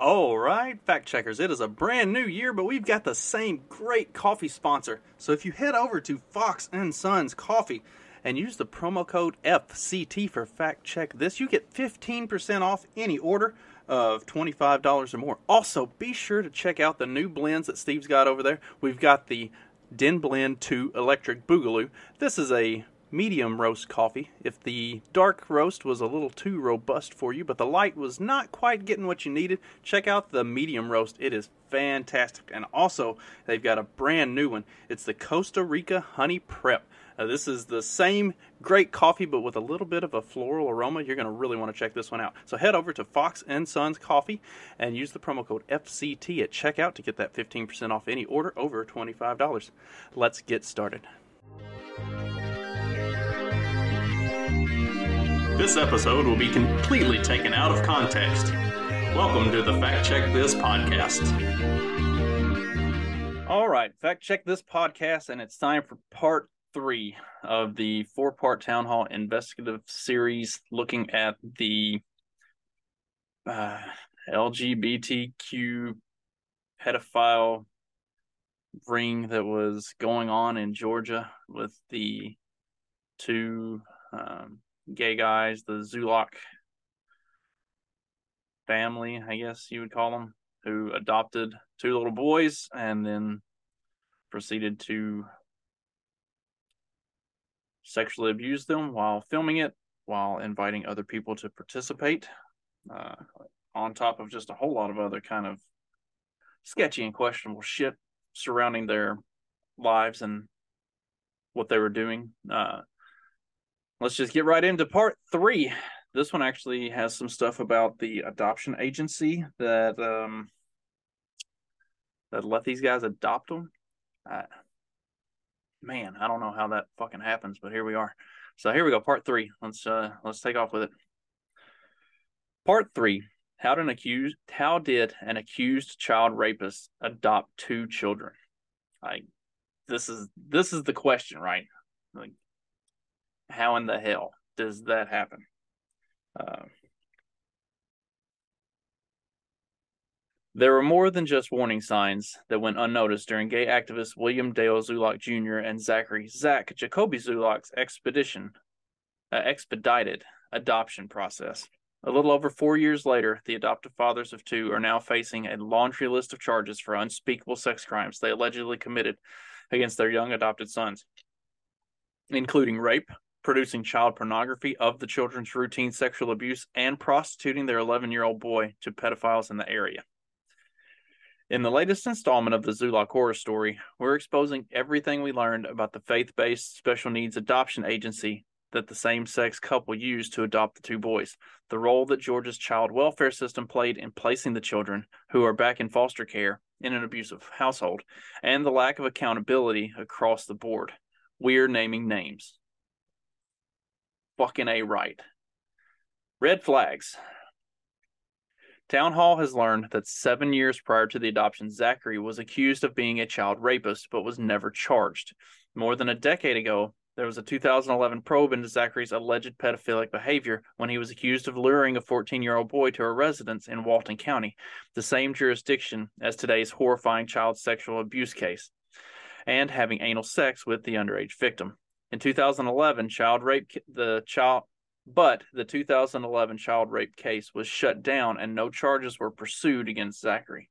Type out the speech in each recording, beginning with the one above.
All right, fact checkers, it is a brand new year, but we've got the same great coffee sponsor. So if you head over to Fox and Sons Coffee and use the promo code FCT for fact check this, you get 15% off any order of $25 or more. Also, be sure to check out the new blends that Steve's got over there. We've got the Den Blend 2 Electric Boogaloo. This is a medium roast coffee. If the dark roast was a little too robust for you, but the light was not quite getting what you needed, check out the medium roast. It is fantastic. And also, they've got a brand new one. It's the Costa Rica Honey Prep. Uh, this is the same great coffee, but with a little bit of a floral aroma. You're going to really want to check this one out. So head over to Fox and Sons Coffee and use the promo code FCT at checkout to get that 15% off any order over $25. Let's get started. This episode will be completely taken out of context. Welcome to the Fact Check This podcast. All right, Fact Check This podcast, and it's time for part three of the four part town hall investigative series looking at the uh, LGBTQ pedophile ring that was going on in Georgia with the two um, gay guys, the Zulock family, I guess you would call them, who adopted two little boys and then proceeded to sexually abuse them while filming it, while inviting other people to participate, uh, on top of just a whole lot of other kind of sketchy and questionable shit surrounding their lives and what they were doing. Uh, let's just get right into part three. This one actually has some stuff about the adoption agency that um that let these guys adopt them. Uh, man, I don't know how that fucking happens, but here we are. So here we go, part three. Let's uh let's take off with it. Part three. How did an accused how did an accused child rapist adopt two children? Like this is this is the question, right? Like how in the hell does that happen? Uh, there were more than just warning signs that went unnoticed during gay activist William Dale Zulock Jr. and Zachary Zach Jacoby Zulock's expedition, uh, expedited adoption process. A little over four years later, the adoptive fathers of two are now facing a laundry list of charges for unspeakable sex crimes they allegedly committed against their young adopted sons, including rape, producing child pornography of the children's routine sexual abuse, and prostituting their 11 year old boy to pedophiles in the area. In the latest installment of the Zulock horror story, we're exposing everything we learned about the faith based special needs adoption agency that the same sex couple used to adopt the two boys, the role that Georgia's child welfare system played in placing the children who are back in foster care in an abusive household, and the lack of accountability across the board. We're naming names fucking A right. Red flags. Town Hall has learned that seven years prior to the adoption, Zachary was accused of being a child rapist but was never charged. More than a decade ago, there was a 2011 probe into Zachary's alleged pedophilic behavior when he was accused of luring a 14 year old boy to a residence in Walton County, the same jurisdiction as today's horrifying child sexual abuse case, and having anal sex with the underage victim. In 2011, child rape the child but the 2011 child rape case was shut down and no charges were pursued against Zachary.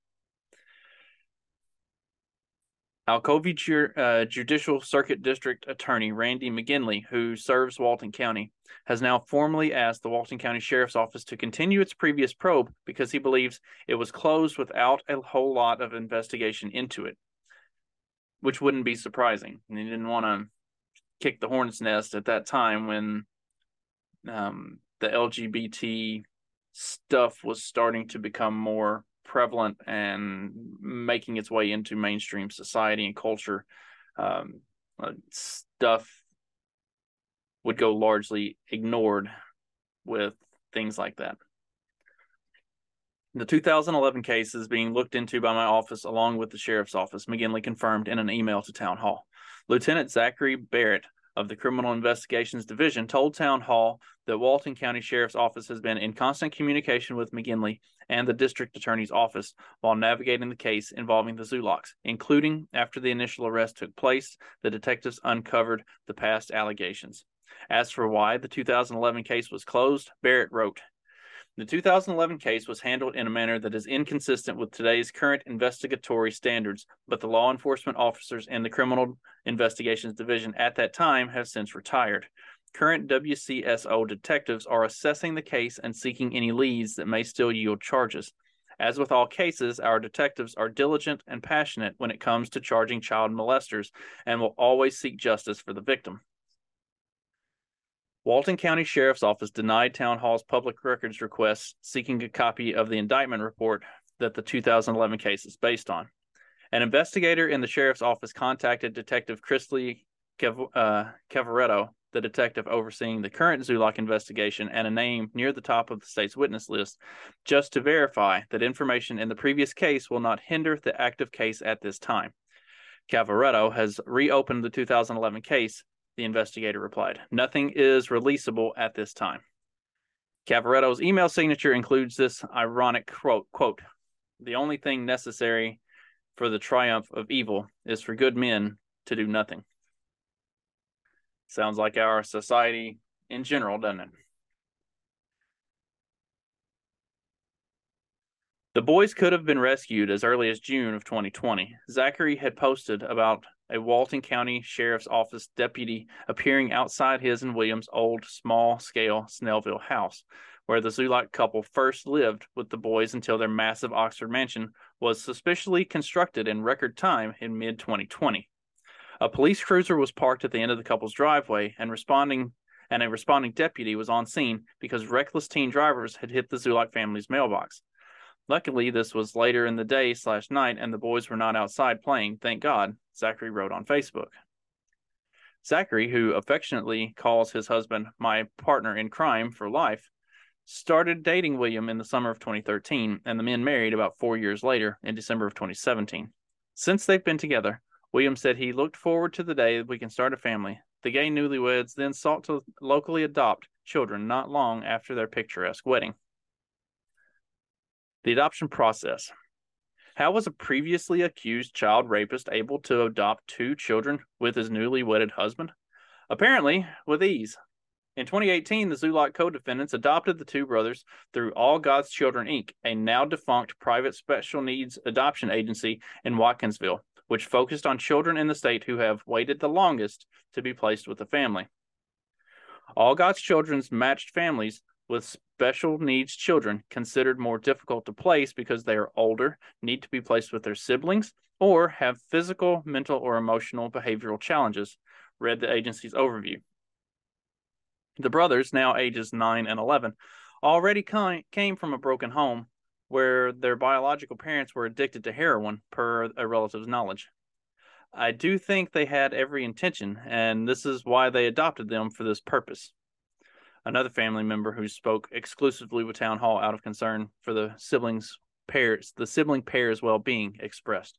Alcovy uh, Judicial Circuit District Attorney Randy McGinley, who serves Walton County, has now formally asked the Walton County Sheriff's Office to continue its previous probe because he believes it was closed without a whole lot of investigation into it, which wouldn't be surprising. And he didn't want to kick the hornet's nest at that time when um, the LGBT stuff was starting to become more prevalent and making its way into mainstream society and culture. Um, uh, stuff would go largely ignored with things like that. The 2011 case is being looked into by my office along with the sheriff's office, McGinley confirmed in an email to Town Hall. Lieutenant Zachary Barrett of the Criminal Investigations Division told Town Hall that Walton County Sheriff's Office has been in constant communication with McGinley and the district attorney's office while navigating the case involving the Zulocks, including after the initial arrest took place, the detectives uncovered the past allegations. As for why the 2011 case was closed, Barrett wrote, the 2011 case was handled in a manner that is inconsistent with today's current investigatory standards, but the law enforcement officers in the Criminal Investigations Division at that time have since retired. Current WCSO detectives are assessing the case and seeking any leads that may still yield charges. As with all cases, our detectives are diligent and passionate when it comes to charging child molesters and will always seek justice for the victim. Walton County Sheriff's Office denied Town Hall's public records request seeking a copy of the indictment report that the 2011 case is based on. An investigator in the sheriff's office contacted Detective Chrisley Cav- uh, Cavaretto, the detective overseeing the current Zulock investigation, and a name near the top of the state's witness list, just to verify that information in the previous case will not hinder the active case at this time. Cavaretto has reopened the 2011 case the investigator replied. Nothing is releasable at this time. Cavaretto's email signature includes this ironic quote, quote, the only thing necessary for the triumph of evil is for good men to do nothing. Sounds like our society in general, doesn't it? The boys could have been rescued as early as June of 2020. Zachary had posted about a Walton County Sheriff's Office deputy appearing outside his and William's old small scale Snellville house, where the Zulock couple first lived with the boys until their massive Oxford mansion was suspiciously constructed in record time in mid 2020. A police cruiser was parked at the end of the couple's driveway and responding and a responding deputy was on scene because reckless teen drivers had hit the Zulock family's mailbox. Luckily, this was later in the day slash night, and the boys were not outside playing, thank God, Zachary wrote on Facebook. Zachary, who affectionately calls his husband my partner in crime for life, started dating William in the summer of 2013, and the men married about four years later in December of 2017. Since they've been together, William said he looked forward to the day that we can start a family. The gay newlyweds then sought to locally adopt children not long after their picturesque wedding. The adoption process. How was a previously accused child rapist able to adopt two children with his newly wedded husband? Apparently, with ease. In 2018, the Zulock co defendants adopted the two brothers through All God's Children, Inc., a now defunct private special needs adoption agency in Watkinsville, which focused on children in the state who have waited the longest to be placed with a family. All God's Children's matched families with special needs children considered more difficult to place because they are older, need to be placed with their siblings, or have physical, mental, or emotional behavioral challenges, read the agency's overview. The brothers, now ages 9 and 11, already came from a broken home where their biological parents were addicted to heroin, per a relative's knowledge. I do think they had every intention, and this is why they adopted them for this purpose another family member who spoke exclusively with Town Hall out of concern for the siblings pairs, the sibling pair's well-being expressed.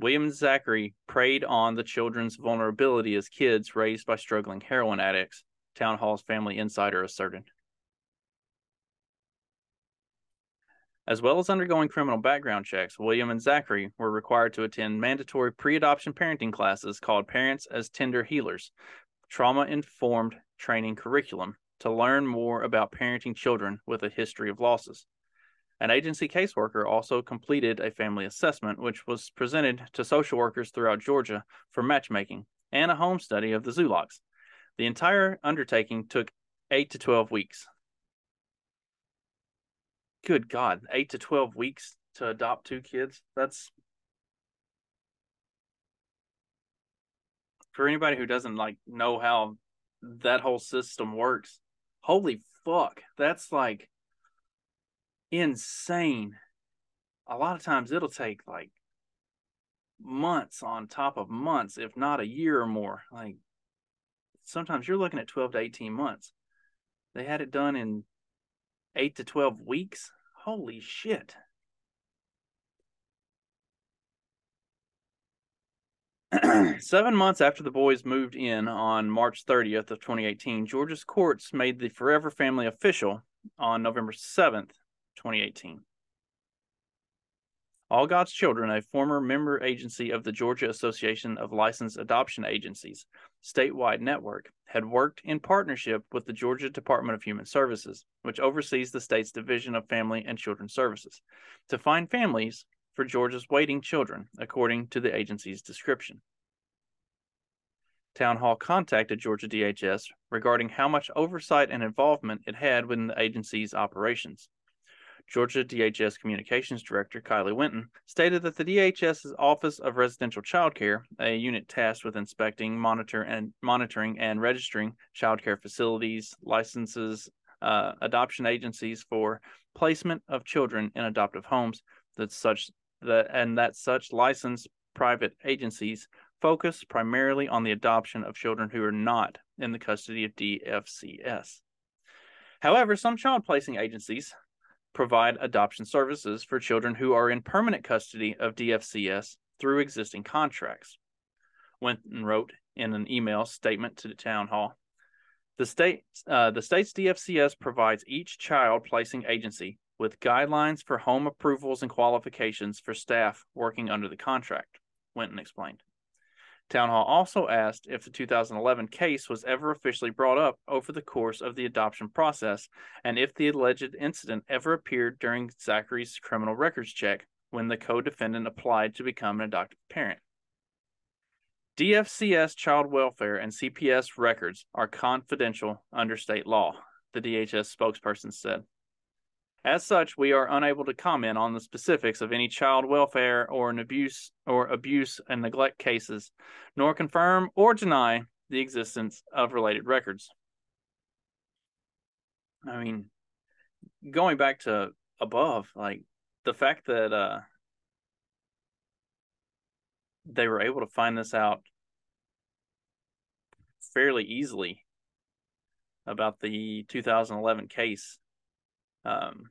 William and Zachary preyed on the children's vulnerability as kids raised by struggling heroin addicts, Town Hall's family insider asserted. As well as undergoing criminal background checks, William and Zachary were required to attend mandatory pre adoption parenting classes called Parents as Tender Healers, trauma informed training curriculum to learn more about parenting children with a history of losses. An agency caseworker also completed a family assessment, which was presented to social workers throughout Georgia for matchmaking and a home study of the Zulocks. The entire undertaking took 8 to 12 weeks. Good God, 8 to 12 weeks to adopt two kids? That's for anybody who doesn't like know how that whole system works holy fuck, that's like insane. A lot of times it'll take like months on top of months, if not a year or more. Like sometimes you're looking at 12 to 18 months. They had it done in eight to 12 weeks. Holy shit. Seven months after the boys moved in on March 30th of 2018, Georgia's courts made the Forever Family official on November 7th, 2018. All God's Children, a former member agency of the Georgia Association of Licensed Adoption Agencies statewide network, had worked in partnership with the Georgia Department of Human Services, which oversees the state's Division of Family and Children Services, to find families for Georgia's waiting children, according to the agency's description. Town Hall contacted Georgia DHS regarding how much oversight and involvement it had within the agency's operations. Georgia DHS Communications Director Kylie Winton stated that the DHS's Office of Residential Child Care, a unit tasked with inspecting, monitor and monitoring and registering child care facilities, licenses, uh, adoption agencies for placement of children in adoptive homes, that such that and that such licensed private agencies focus primarily on the adoption of children who are not in the custody of DFCS. However, some child placing agencies provide adoption services for children who are in permanent custody of DFCS through existing contracts. Winton wrote in an email statement to the town hall. The state, uh, the state's DFCS provides each child placing agency with guidelines for home approvals and qualifications for staff working under the contract. Winton explained. Town Hall also asked if the 2011 case was ever officially brought up over the course of the adoption process and if the alleged incident ever appeared during Zachary's criminal records check when the co defendant applied to become an adoptive parent. DFCS child welfare and CPS records are confidential under state law, the DHS spokesperson said. As such, we are unable to comment on the specifics of any child welfare or an abuse or abuse and neglect cases, nor confirm or deny the existence of related records. I mean, going back to above, like the fact that uh, they were able to find this out fairly easily about the 2011 case um,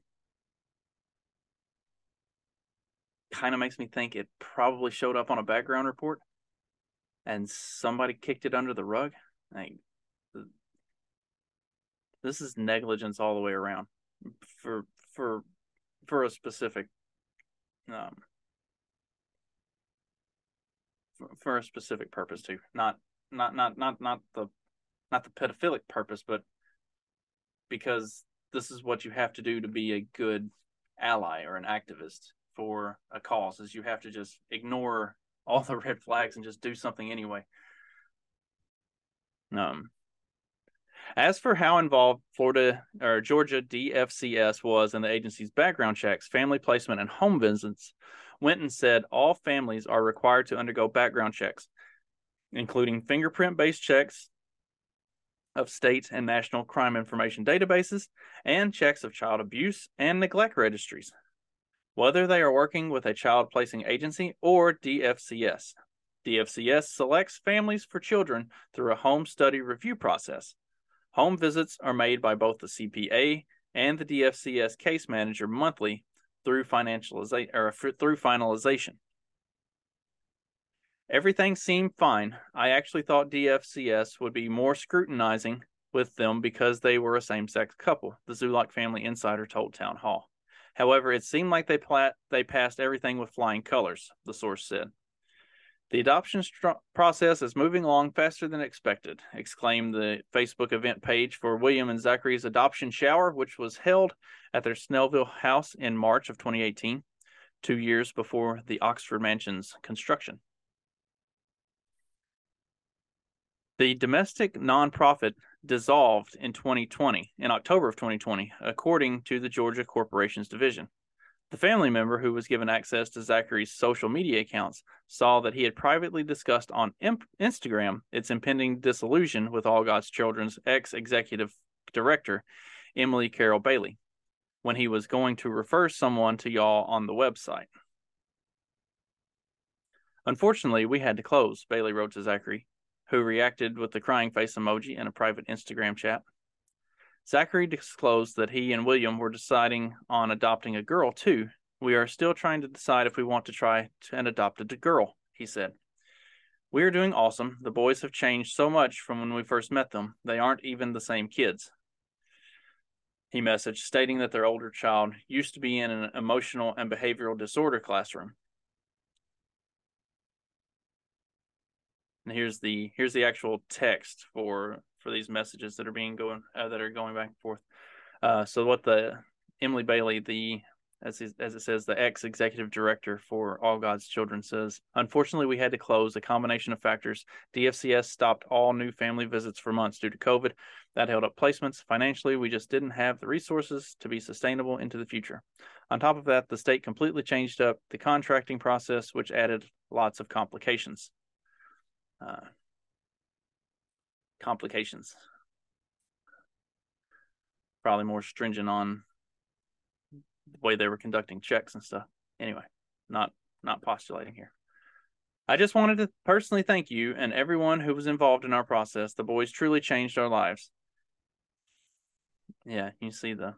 kind of makes me think it probably showed up on a background report and somebody kicked it under the rug. Like, this is negligence all the way around for for for a specific um for, for a specific purpose too not not not not not the not the pedophilic purpose but because this is what you have to do to be a good ally or an activist for a cause is you have to just ignore all the red flags and just do something anyway. Um, as for how involved Florida or Georgia DFCS was in the agency's background checks, family placement, and home visits, Winton said all families are required to undergo background checks, including fingerprint based checks of state and national crime information databases and checks of child abuse and neglect registries whether they are working with a child placing agency or DFCS. DFCS selects families for children through a home study review process. Home visits are made by both the CPA and the DFCS case manager monthly through financialization or through finalization. Everything seemed fine. I actually thought DFCS would be more scrutinizing with them because they were a same-sex couple, the Zulock family insider told Town Hall. However, it seemed like they they passed everything with flying colors, the source said. The adoption process is moving along faster than expected, exclaimed the Facebook event page for William and Zachary's adoption shower, which was held at their Snellville house in March of 2018, two years before the Oxford Mansion's construction. The domestic nonprofit dissolved in 2020, in October of 2020, according to the Georgia Corporations Division. The family member who was given access to Zachary's social media accounts saw that he had privately discussed on imp- Instagram its impending dissolution with All God's Children's ex executive director, Emily Carroll Bailey, when he was going to refer someone to y'all on the website. Unfortunately, we had to close, Bailey wrote to Zachary who reacted with the crying face emoji in a private Instagram chat. Zachary disclosed that he and William were deciding on adopting a girl, too. We are still trying to decide if we want to try and adopt a girl, he said. We are doing awesome. The boys have changed so much from when we first met them. They aren't even the same kids. He messaged, stating that their older child used to be in an emotional and behavioral disorder classroom. And here's the here's the actual text for for these messages that are being going uh, that are going back and forth. Uh, so what the Emily Bailey, the as as it says, the ex executive director for All God's Children says, unfortunately, we had to close. A combination of factors. DFCS stopped all new family visits for months due to COVID. That held up placements. Financially, we just didn't have the resources to be sustainable into the future. On top of that, the state completely changed up the contracting process, which added lots of complications. Uh, complications. Probably more stringent on the way they were conducting checks and stuff. Anyway, not not postulating here. I just wanted to personally thank you and everyone who was involved in our process. The boys truly changed our lives. Yeah, you see the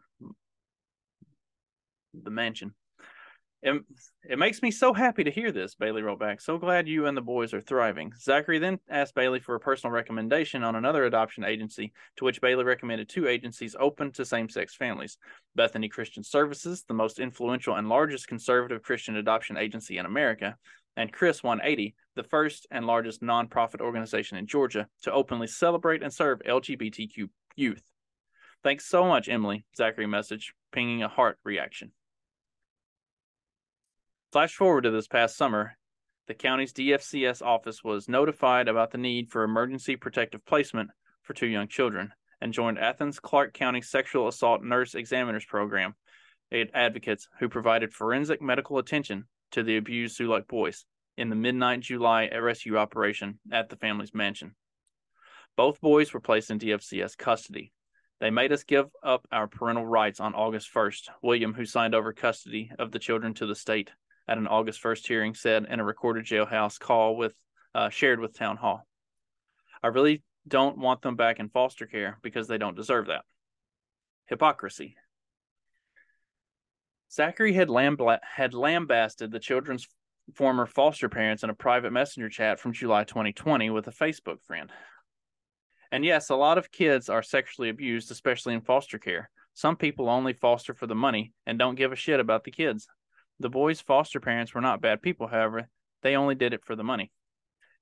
the mansion. It, it makes me so happy to hear this, Bailey wrote back. So glad you and the boys are thriving. Zachary then asked Bailey for a personal recommendation on another adoption agency, to which Bailey recommended two agencies open to same sex families Bethany Christian Services, the most influential and largest conservative Christian adoption agency in America, and Chris 180, the first and largest nonprofit organization in Georgia to openly celebrate and serve LGBTQ youth. Thanks so much, Emily, Zachary message, pinging a heart reaction. Flash forward to this past summer, the county's DFCS office was notified about the need for emergency protective placement for two young children and joined Athens Clarke County Sexual Assault Nurse Examiners Program advocates who provided forensic medical attention to the abused Zulock boys in the midnight July rescue operation at the family's mansion. Both boys were placed in DFCS custody. They made us give up our parental rights on August 1st. William, who signed over custody of the children to the state, at an August 1st hearing said in a recorded jailhouse call with uh, shared with town hall. I really don't want them back in foster care because they don't deserve that. Hypocrisy. Zachary had, lambla- had lambasted the children's former foster parents in a private messenger chat from July 2020 with a Facebook friend. And yes, a lot of kids are sexually abused, especially in foster care. Some people only foster for the money and don't give a shit about the kids. The boys' foster parents were not bad people, however, they only did it for the money.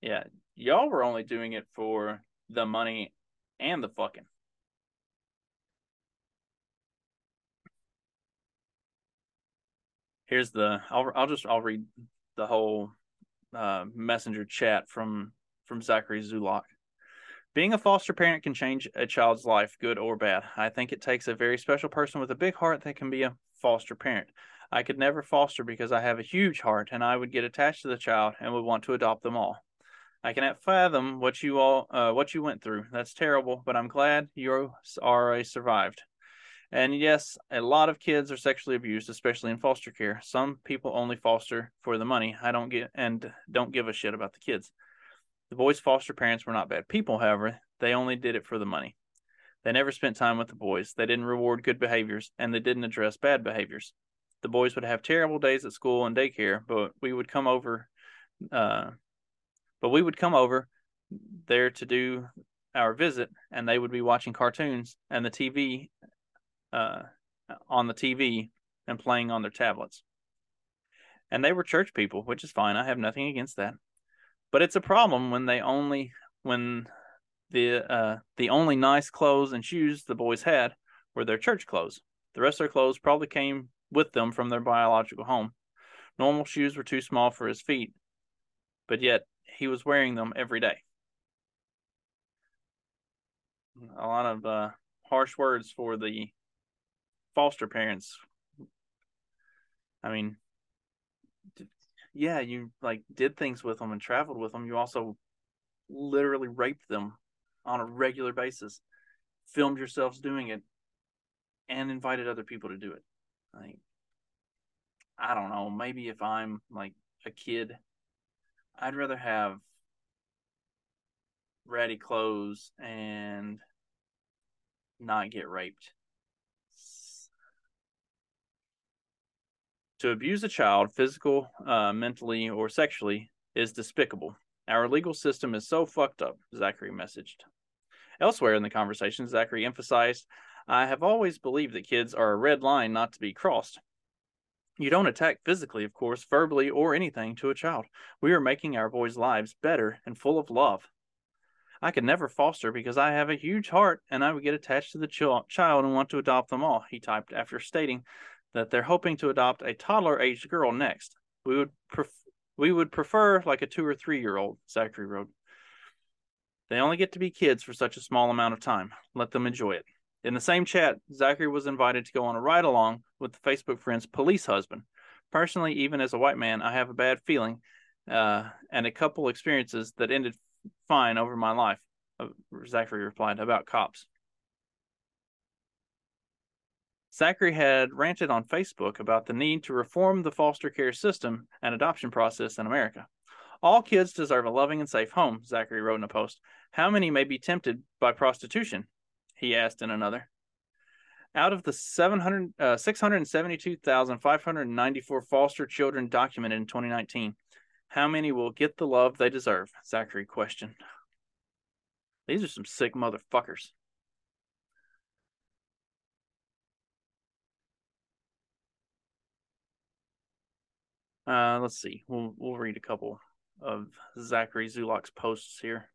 Yeah, y'all were only doing it for the money and the fucking. Here's the I'll I'll just I'll read the whole uh, messenger chat from from Zachary Zulock. Being a foster parent can change a child's life, good or bad. I think it takes a very special person with a big heart that can be a foster parent. I could never foster because I have a huge heart and I would get attached to the child and would want to adopt them all. I cannot fathom what you all uh, what you went through. That's terrible, but I'm glad you are survived. And yes, a lot of kids are sexually abused, especially in foster care. Some people only foster for the money. I don't get and don't give a shit about the kids. The boys' foster parents were not bad people, however, they only did it for the money. They never spent time with the boys. They didn't reward good behaviors and they didn't address bad behaviors the boys would have terrible days at school and daycare, but we would come over, uh, but we would come over there to do our visit, and they would be watching cartoons and the TV, uh, on the TV and playing on their tablets. And they were church people, which is fine. I have nothing against that. But it's a problem when they only when the uh, the only nice clothes and shoes the boys had were their church clothes. The rest of their clothes probably came with them from their biological home. Normal shoes were too small for his feet, but yet he was wearing them every day. A lot of uh, harsh words for the foster parents. I mean, yeah, you like did things with them and traveled with them. You also literally raped them on a regular basis, filmed yourselves doing it, and invited other people to do it. Like, I don't know. Maybe if I'm like a kid, I'd rather have ratty clothes and not get raped. To abuse a child, physical, uh, mentally, or sexually, is despicable. Our legal system is so fucked up, Zachary messaged. Elsewhere in the conversation, Zachary emphasized I have always believed that kids are a red line not to be crossed. You don't attack physically, of course, verbally, or anything to a child. We are making our boys' lives better and full of love. I could never foster because I have a huge heart and I would get attached to the ch- child and want to adopt them all, he typed after stating that they're hoping to adopt a toddler aged girl next. We would pref- we would prefer like a two or three year old, Zachary wrote. They only get to be kids for such a small amount of time. Let them enjoy it. In the same chat, Zachary was invited to go on a ride along with the Facebook friend's police husband. Personally, even as a white man, I have a bad feeling uh, and a couple experiences that ended fine over my life, uh, Zachary replied, about cops. Zachary had ranted on Facebook about the need to reform the foster care system and adoption process in America. All kids deserve a loving and safe home, Zachary wrote in a post. How many may be tempted by prostitution? He asked in another. Out of the 700, uh, 672,594 foster children documented in 2019, how many will get the love they deserve? Zachary questioned. These are some sick motherfuckers. Uh, let's see. We'll we'll read a couple of Zachary Zulock's posts here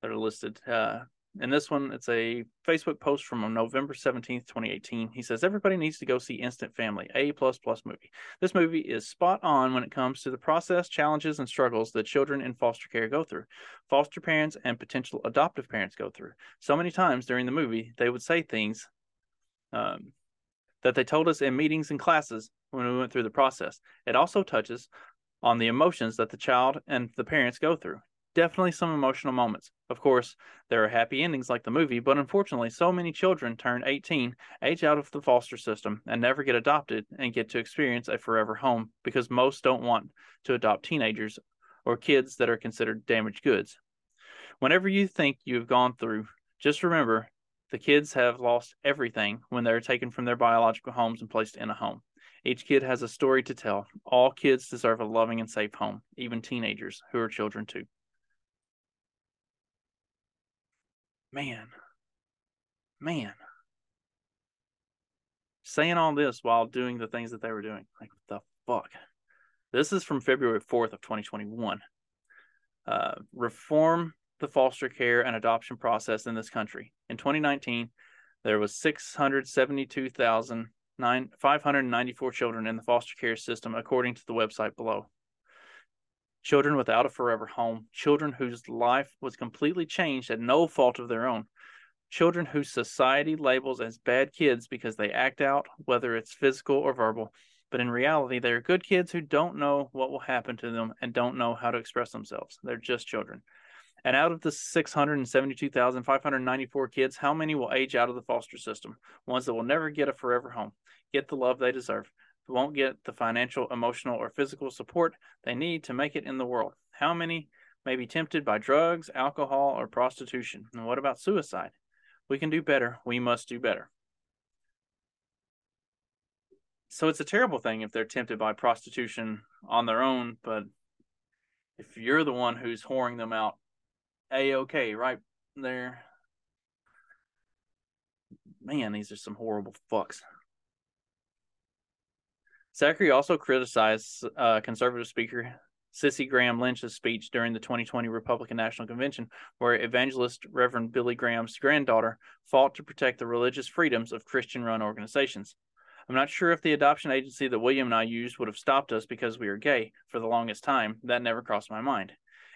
that are listed. Uh, and this one, it's a Facebook post from November 17th, 2018. He says, Everybody needs to go see Instant Family, A plus plus movie. This movie is spot on when it comes to the process, challenges, and struggles that children in foster care go through, foster parents and potential adoptive parents go through. So many times during the movie, they would say things um, that they told us in meetings and classes when we went through the process. It also touches on the emotions that the child and the parents go through definitely some emotional moments. Of course, there are happy endings like the movie, but unfortunately, so many children turn 18, age out of the foster system, and never get adopted and get to experience a forever home because most don't want to adopt teenagers or kids that are considered damaged goods. Whenever you think you have gone through, just remember the kids have lost everything when they're taken from their biological homes and placed in a home. Each kid has a story to tell. All kids deserve a loving and safe home, even teenagers who are children too. Man, man, saying all this while doing the things that they were doing. Like, the fuck? This is from February 4th of 2021. Uh, reform the foster care and adoption process in this country. In 2019, there was 672,594 children in the foster care system, according to the website below children without a forever home, children whose life was completely changed at no fault of their own, children whose society labels as bad kids because they act out, whether it's physical or verbal. But in reality, they are good kids who don't know what will happen to them and don't know how to express themselves. They're just children. And out of the 672,594 kids, how many will age out of the foster system? Ones that will never get a forever home, get the love they deserve won't get the financial, emotional, or physical support they need to make it in the world? How many may be tempted by drugs, alcohol, or prostitution? And what about suicide? We can do better. We must do better. So it's a terrible thing if they're tempted by prostitution on their own, but if you're the one who's whoring them out, a okay, right there. Man, these are some horrible fucks. Zachary also criticized uh, conservative speaker Cissie Graham Lynch's speech during the 2020 Republican National Convention, where evangelist Reverend Billy Graham's granddaughter fought to protect the religious freedoms of Christian run organizations. I'm not sure if the adoption agency that William and I used would have stopped us because we are gay for the longest time. That never crossed my mind.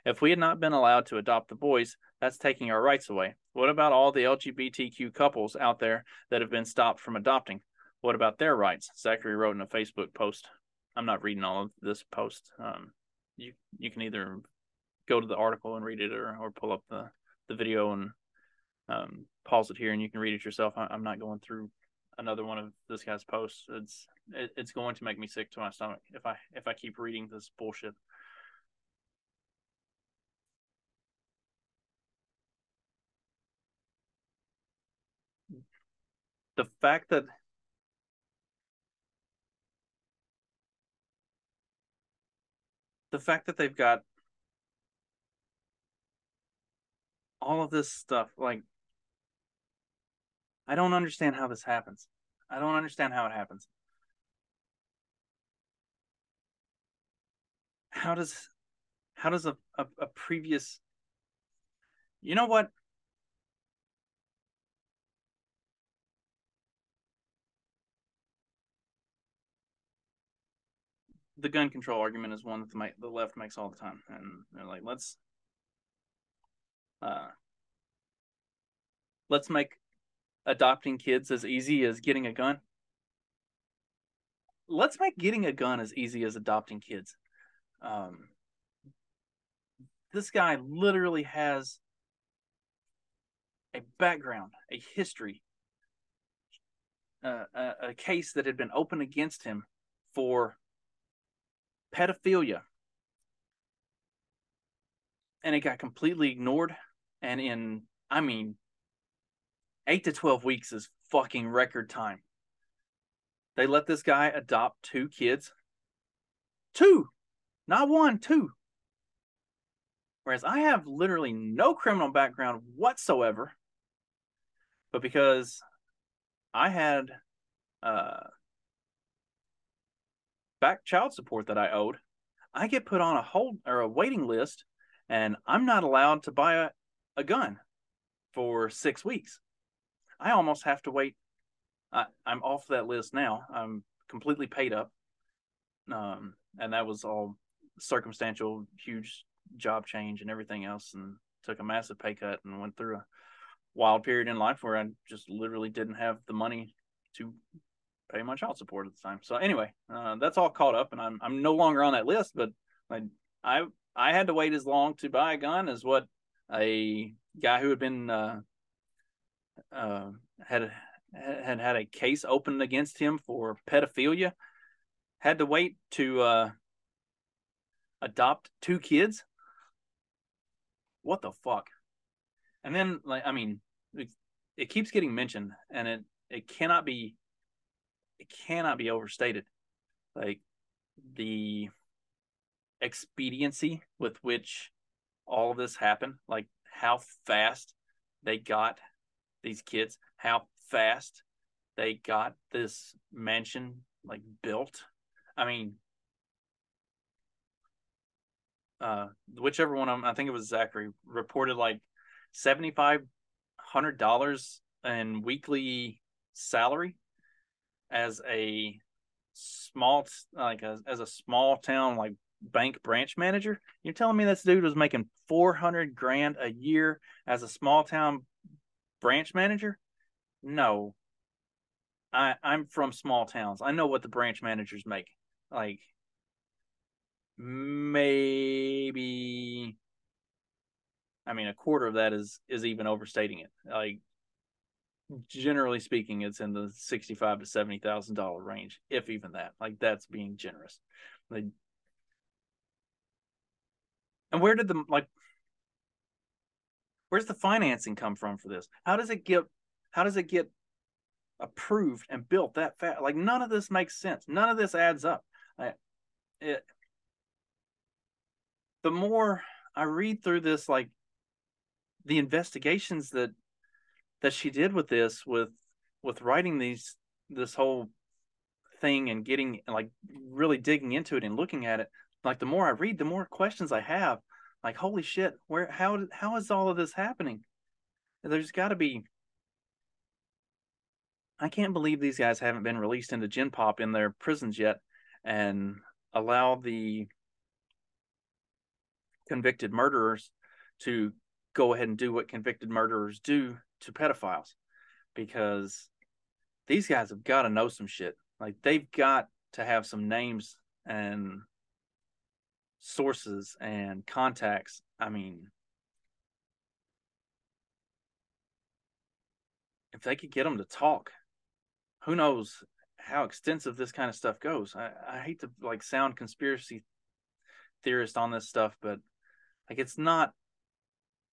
If we had not been allowed to adopt the boys, that's taking our rights away. What about all the LGBTQ couples out there that have been stopped from adopting? What about their rights? Zachary wrote in a Facebook post. I'm not reading all of this post. Um, you you can either go to the article and read it, or or pull up the the video and um, pause it here, and you can read it yourself. I, am not going through another one of this guy's posts. It's it, it's going to make me sick to my stomach if I if I keep reading this bullshit. The fact that the fact that they've got all of this stuff like I don't understand how this happens. I don't understand how it happens. How does how does a, a, a previous you know what the gun control argument is one that the, the left makes all the time, and they're like, let's uh, let's make adopting kids as easy as getting a gun. Let's make getting a gun as easy as adopting kids. Um, this guy literally has a background, a history, uh, a, a case that had been open against him for pedophilia. And it got completely ignored. And in, I mean, eight to 12 weeks is fucking record time. They let this guy adopt two kids. Two, not one, two. Whereas I have literally no criminal background whatsoever. But because I had uh, back child support that I owed, I get put on a hold or a waiting list, and I'm not allowed to buy a, a gun for six weeks. I almost have to wait. I, I'm off that list now. I'm completely paid up, um, and that was all circumstantial, huge job change and everything else, and took a massive pay cut and went through a wild period in life where I just literally didn't have the money to pay my child support at the time. So anyway, uh, that's all caught up, and I'm I'm no longer on that list. But I I I had to wait as long to buy a gun as what a guy who had been uh, uh, had had had a case opened against him for pedophilia had to wait to uh, adopt two kids. What the fuck? And then like I mean, it, it keeps getting mentioned, and it it cannot be it cannot be overstated. Like the expediency with which all of this happened, like how fast they got these kids, how fast they got this mansion like built. I mean, uh, whichever one of them, I think it was Zachary, reported like seventy five hundred dollars in weekly salary as a small like a, as a small town like bank branch manager. You're telling me this dude was making 400 grand a year as a small town branch manager? No. I I'm from small towns. I know what the branch managers make. Like maybe I mean a quarter of that is is even overstating it. Like generally speaking, it's in the sixty-five to seventy thousand dollar range, if even that. Like that's being generous. Like, and where did the like? Where's the financing come from for this? How does it get? How does it get approved and built that fast? Like none of this makes sense. None of this adds up. I, it. The more I read through this, like the investigations that that she did with this with with writing these this whole thing and getting like really digging into it and looking at it like the more i read the more questions i have. Like holy shit where how how is all of this happening? There's got to be i can't believe these guys haven't been released into gen pop in their prisons yet and allow the convicted murderers to go ahead and do what convicted murderers do to pedophiles because these guys have got to know some shit. Like they've got to have some names and sources and contacts. I mean, if they could get them to talk, who knows how extensive this kind of stuff goes. I, I hate to like sound conspiracy theorist on this stuff, but like it's not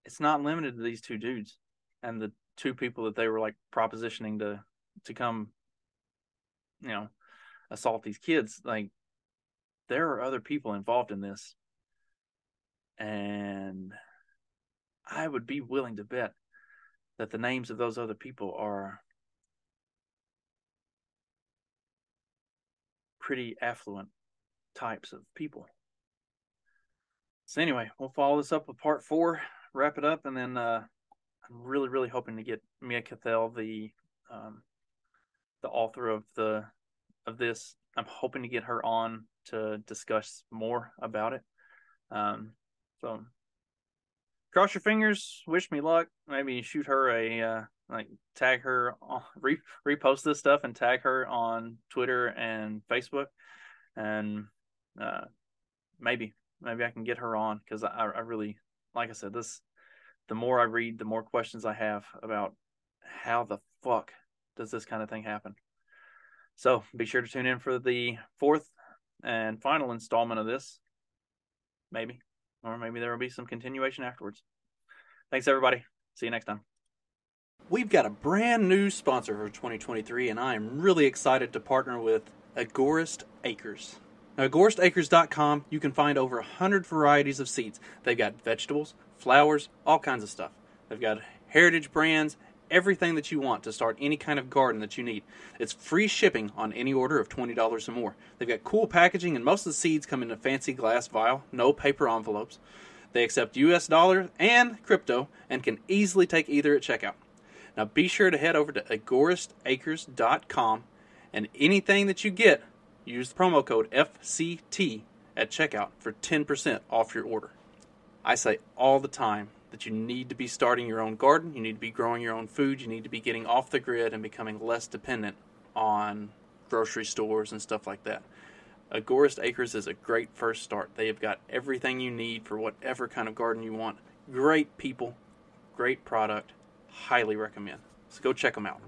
it's not limited to these two dudes and the two people that they were like propositioning to to come you know assault these kids. Like there are other people involved in this. And i would be willing to bet that the names of those other people are pretty affluent types of people. So anyway we'll follow this up with part four wrap it up, and then uh, I'm really, really hoping to get Mia Cathell, the um, the author of the of this. I'm hoping to get her on to discuss more about it. Um, so cross your fingers. Wish me luck. Maybe shoot her a uh, like tag her, re- repost this stuff and tag her on Twitter and Facebook, and uh, maybe maybe I can get her on because I, I really like I said this. The more I read, the more questions I have about how the fuck does this kind of thing happen. So be sure to tune in for the fourth and final installment of this. Maybe. Or maybe there will be some continuation afterwards. Thanks, everybody. See you next time. We've got a brand new sponsor for 2023, and I am really excited to partner with Agorist Acres. Now, agoristacres.com, you can find over 100 varieties of seeds. They've got vegetables, flowers, all kinds of stuff. They've got heritage brands, everything that you want to start any kind of garden that you need. It's free shipping on any order of $20 or more. They've got cool packaging, and most of the seeds come in a fancy glass vial, no paper envelopes. They accept US dollars and crypto and can easily take either at checkout. Now be sure to head over to agoristacres.com and anything that you get, use the promo code FCT at checkout for 10% off your order. I say all the time that you need to be starting your own garden, you need to be growing your own food, you need to be getting off the grid and becoming less dependent on grocery stores and stuff like that. Agorist Acres is a great first start. They have got everything you need for whatever kind of garden you want. Great people, great product, highly recommend. So go check them out.